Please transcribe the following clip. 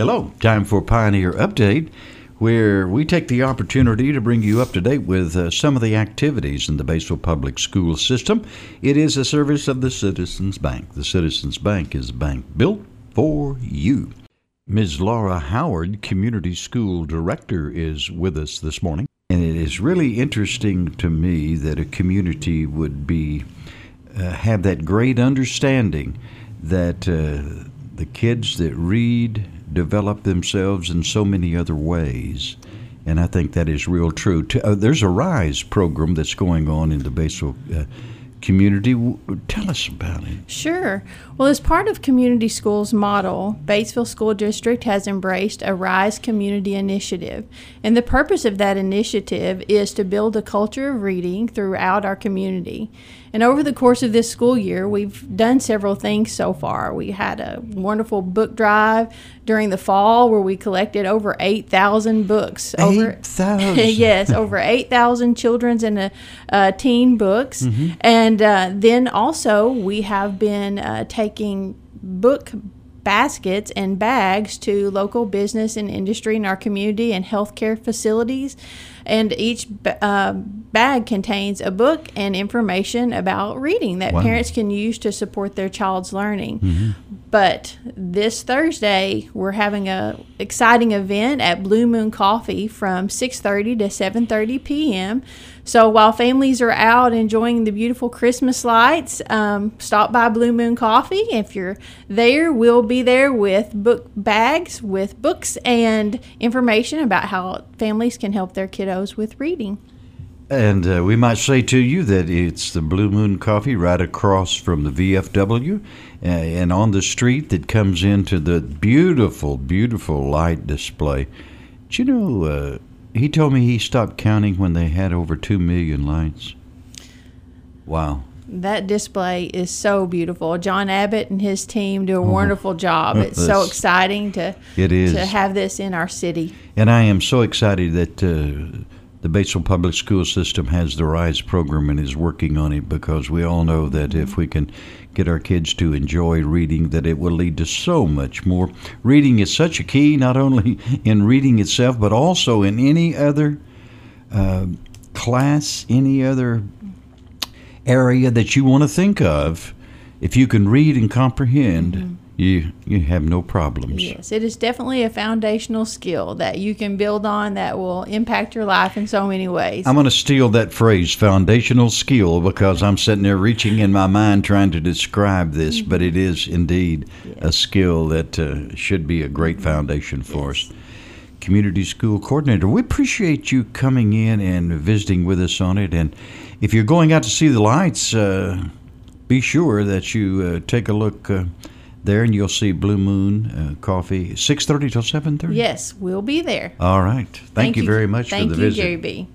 Hello, time for Pioneer Update, where we take the opportunity to bring you up to date with uh, some of the activities in the Batesville Public School System. It is a service of the Citizens Bank. The Citizens Bank is a bank built for you. Ms. Laura Howard, Community School Director, is with us this morning. And it is really interesting to me that a community would be uh, have that great understanding that uh, the kids that read develop themselves in so many other ways. And I think that is real true. Uh, there's a RISE program that's going on in the Batesville uh, community. Tell us about it. Sure. Well, as part of Community Schools model, Batesville School District has embraced a RISE community initiative. And the purpose of that initiative is to build a culture of reading throughout our community. And over the course of this school year, we've done several things so far. We had a wonderful book drive during the fall where we collected over 8,000 books. 8,000? yes, over 8,000 children's and uh, uh, teen books. Mm-hmm. And uh, then also, we have been uh, taking book baskets and bags to local business and industry in our community and healthcare facilities. And each uh, bag contains a book and information about reading that wow. parents can use to support their child's learning. Mm-hmm. But this Thursday, we're having a exciting event at Blue Moon Coffee from 6:30 to 7:30 p.m. So while families are out enjoying the beautiful Christmas lights, um, stop by Blue Moon Coffee. If you're there, we'll be there with book bags with books and information about how families can help their kiddos with reading. And uh, we might say to you that it's the Blue Moon Coffee right across from the VFW uh, and on the street that comes into the beautiful, beautiful light display. Do you know, uh, he told me he stopped counting when they had over 2 million lights. Wow. That display is so beautiful. John Abbott and his team do a oh. wonderful job. It's so exciting to it is. to have this in our city. And I am so excited that uh, the Batesville Public School System has the RISE program and is working on it because we all know that if we can get our kids to enjoy reading, that it will lead to so much more. Reading is such a key, not only in reading itself, but also in any other uh, class, any other area that you want to think of. If you can read and comprehend, mm-hmm you you have no problems. Yes, it is definitely a foundational skill that you can build on that will impact your life in so many ways. I'm going to steal that phrase, foundational skill, because I'm sitting there reaching in my mind trying to describe this, mm-hmm. but it is indeed yes. a skill that uh, should be a great mm-hmm. foundation for yes. us. Community School Coordinator, we appreciate you coming in and visiting with us on it. And if you're going out to see the lights, uh, be sure that you uh, take a look uh, there, and you'll see Blue Moon uh, Coffee, six thirty till seven thirty. Yes, we'll be there. All right. Thank, Thank you, you, very much Thank for the you, visit. Gary B.